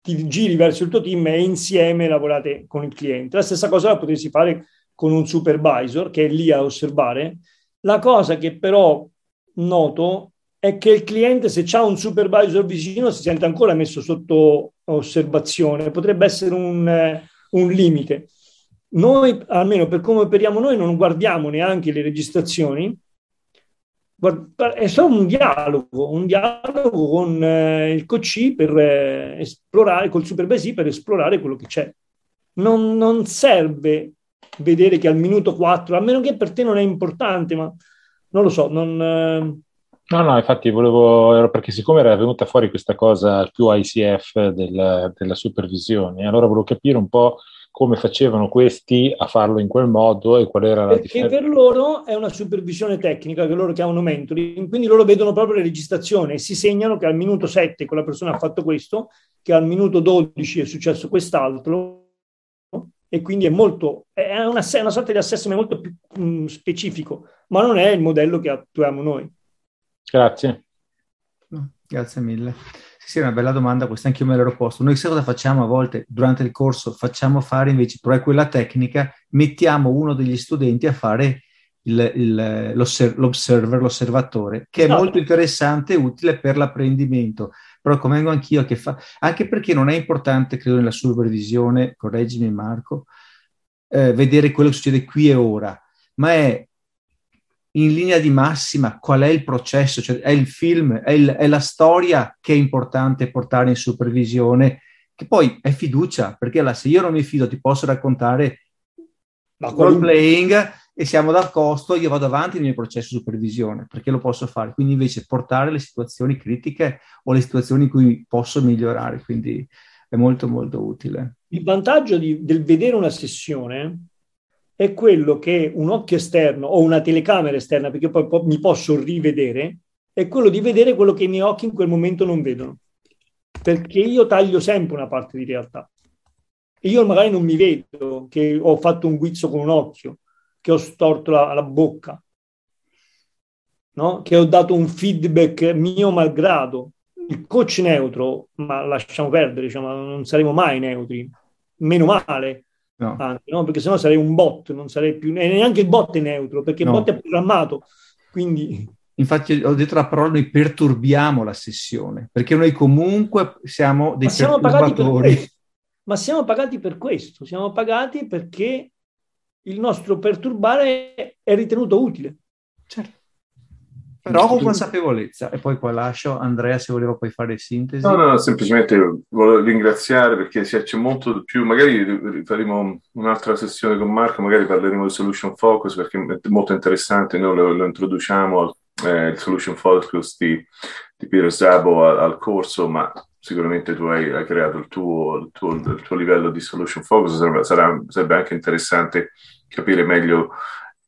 ti, giri verso il tuo team e insieme lavorate con il cliente. La stessa cosa la potresti fare con un supervisor che è lì a osservare. La cosa che però noto è che il cliente, se c'ha un supervisor vicino, si sente ancora messo sotto osservazione. Potrebbe essere un, eh, un limite. Noi, almeno per come operiamo noi, non guardiamo neanche le registrazioni, è solo un dialogo, un dialogo con eh, il COC per eh, esplorare, col Superbase per esplorare quello che c'è. Non, non, serve vedere che al minuto 4, a meno che per te non è importante, ma non lo so, non, eh, No, no, infatti volevo, perché siccome era venuta fuori questa cosa più ICF del, della supervisione, allora volevo capire un po' come facevano questi a farlo in quel modo e qual era la perché differenza. Perché per loro è una supervisione tecnica che loro chiamano mentoring, quindi loro vedono proprio le registrazioni e si segnano che al minuto 7 quella persona ha fatto questo, che al minuto 12 è successo quest'altro e quindi è molto, è una, una sorta di assessment molto più mh, mm, specifico, ma non è il modello che attuiamo noi. Grazie. Grazie mille. Sì, sì, è una bella domanda, questa anche io me l'ero posto. Noi sai cosa facciamo a volte durante il corso? Facciamo fare invece, però è quella tecnica, mettiamo uno degli studenti a fare il, il, l'osser- l'observer, l'osservatore, che è no. molto interessante e utile per l'apprendimento. Però convengo anch'io che fa, anche perché non è importante, credo, nella supervisione, correggimi Marco, eh, vedere quello che succede qui e ora, ma è in linea di massima qual è il processo, cioè è il film, è, il, è, la storia che è importante portare in supervisione, che poi è fiducia, perché allora, se io non mi fido ti posso raccontare role playing e siamo dal costo, io vado avanti nel mio processo di supervisione, perché lo posso fare. Quindi invece portare le situazioni critiche o le situazioni in cui posso migliorare, quindi è molto molto utile. Il vantaggio di, del vedere una sessione è quello che un occhio esterno o una telecamera esterna, perché poi po- mi posso rivedere, è quello di vedere quello che i miei occhi in quel momento non vedono. Perché io taglio sempre una parte di realtà. Io magari non mi vedo che ho fatto un guizzo con un occhio, che ho storto la, la bocca, no? che ho dato un feedback mio malgrado. Il coach neutro, ma lasciamo perdere, diciamo, non saremo mai neutri, meno male, No. Anche, no? Perché sennò sarei un bot, non sarei più... E neanche il bot è neutro, perché no. il bot è programmato. Quindi... Infatti ho detto la parola, noi perturbiamo la sessione, perché noi comunque siamo dei Ma siamo perturbatori. Ma siamo pagati per questo, siamo pagati perché il nostro perturbare è ritenuto utile. Certo. Però con consapevolezza. E poi qua lascio Andrea se voleva poi fare sintesi. No, no, semplicemente volevo ringraziare perché c'è molto di più. Magari faremo un'altra sessione con Marco, magari parleremo di Solution Focus perché è molto interessante. Noi lo, lo introduciamo eh, il Solution Focus di, di Peter Zabo al, al, corso, ma sicuramente tu hai, hai creato il tuo, il, tuo, il tuo, livello di Solution Focus. Sarà, sarà, sarebbe anche interessante capire meglio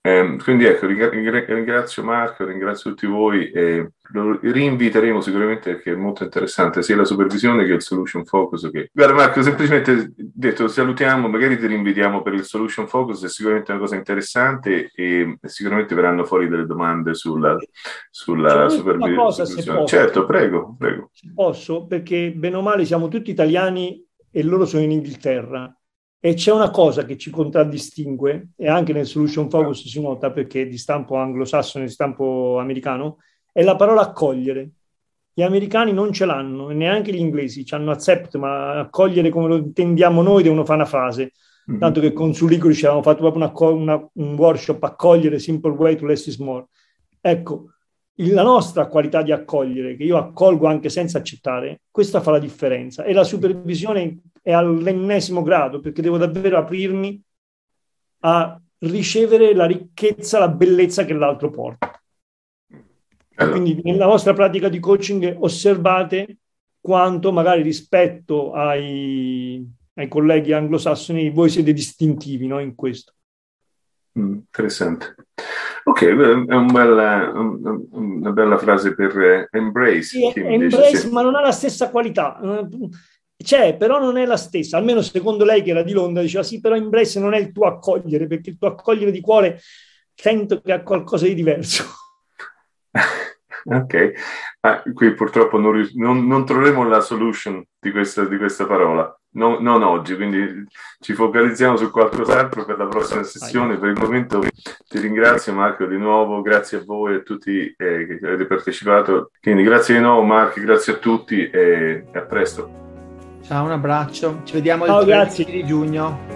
Eh, quindi ecco, ringrazio Marco, ringrazio tutti voi e lo rinviteremo sicuramente perché è molto interessante sia la supervisione che il solution focus. Che... Guarda Marco, semplicemente detto salutiamo, magari ti rinvitiamo per il solution focus, è sicuramente una cosa interessante e sicuramente verranno fuori delle domande sulla, sulla supervisione. Certo, prego, prego. Posso, perché bene o male siamo tutti italiani e loro sono in Inghilterra e c'è una cosa che ci contraddistingue, e anche nel Solution Focus si nota perché è di stampo anglosassone, di stampo americano, è la parola accogliere. Gli americani non ce l'hanno, e neanche gli inglesi, ci hanno accept, ma accogliere come lo intendiamo noi devono fare una frase. Mm-hmm. Tanto che con Sulicoli avevamo fatto proprio una, una, un workshop accogliere, simple way to less is more. Ecco, la nostra qualità di accogliere, che io accolgo anche senza accettare, questa fa la differenza. E la supervisione è all'ennesimo grado, perché devo davvero aprirmi a ricevere la ricchezza, la bellezza che l'altro porta. Allora. Quindi nella vostra pratica di coaching osservate quanto magari rispetto ai, ai colleghi anglosassoni voi siete distintivi no, in questo. Mm, interessante. Ok, è un bella, un, una bella frase per eh, embrace. Sì, embrace, sì. ma non ha la stessa qualità. C'è, però non è la stessa. Almeno secondo lei, che era di Londra, diceva sì, però embrace non è il tuo accogliere, perché il tuo accogliere di cuore sento che ha qualcosa di diverso. ok, ah, qui purtroppo non, non, non, troveremo la solution di questa, di questa parola non, non, oggi, quindi ci focalizziamo su qualcos'altro per la prossima sessione. Per il momento ti ringrazio Marco di nuovo, grazie a voi e a tutti eh, che avete partecipato. Quindi grazie di nuovo Marco, grazie a tutti e a presto. Ciao, un abbraccio, ci vediamo Ciao, il 13 di giugno.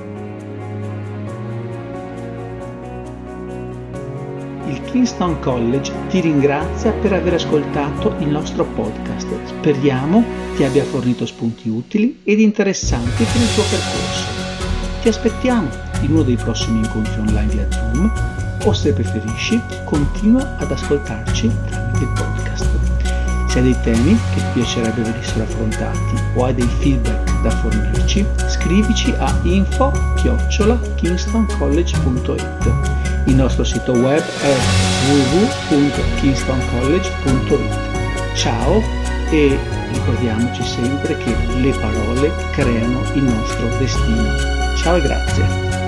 il Kingston College ti ringrazia per aver ascoltato il nostro podcast. Speriamo ti abbia fornito spunti utili ed interessanti per il tuo percorso. Ti aspettiamo in uno dei prossimi incontri online via Zoom o se preferisci continua ad ascoltarci tramite il podcast. Hai dei temi che ti piacerebbe venissero affrontati o hai dei feedback da fornirci, scrivici a info-kingstoncollege.it il nostro sito web è www.kingstoncollege.it. Ciao e ricordiamoci sempre che le parole creano il nostro destino. Ciao e grazie.